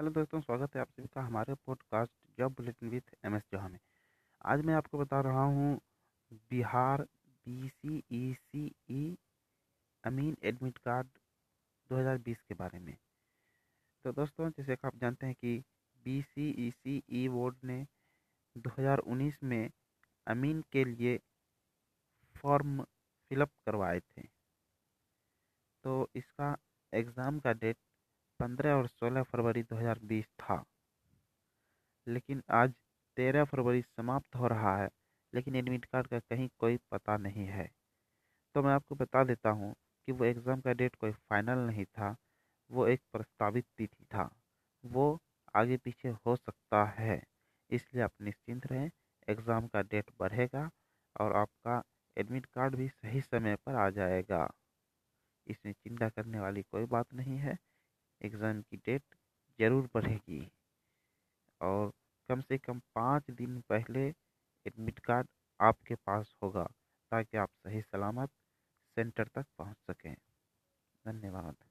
Hello दोस्तों, स्वागत है आप सभी का हमारे podcast job bulletin with M S जहा में। आज मैं आपको बता रहा हूँ, Bihar B C E C E अमीन एडमिट कार्ड 2020 के बारे में। तो दोस्तों, जैसे कि आप जानते हैं कि बी सी ई सी ई बोर्ड ने 2019 में अमीन के लिए फॉर्म फिलअप करवाए थे। तो इसका एग्ज़ाम का डेट पंद्रह और सोलह फरवरी 2020 था। लेकिन आज तेरह फरवरी समाप्त हो रहा है, लेकिन एडमिट कार्ड का कहीं कोई पता नहीं है। तो मैं आपको बता देता हूँ कि वो एग्ज़ाम का डेट कोई फाइनल नहीं था, वो एक प्रस्तावित तिथि था। वो आगे पीछे हो सकता है, इसलिए आप निश्चिंत रहें एग्ज़ाम का डेट बढ़ेगा और आपका एडमिट कार्ड भी सही समय पर आ जाएगा। इसमें चिंता करने वाली कोई बात नहीं है। एग्ज़ाम की डेट ज़रूर बढ़ेगी और कम से कम पाँच दिन पहले एडमिट कार्ड आपके पास होगा, ताकि आप सही सलामत सेंटर तक पहुँच सकें। धन्यवाद।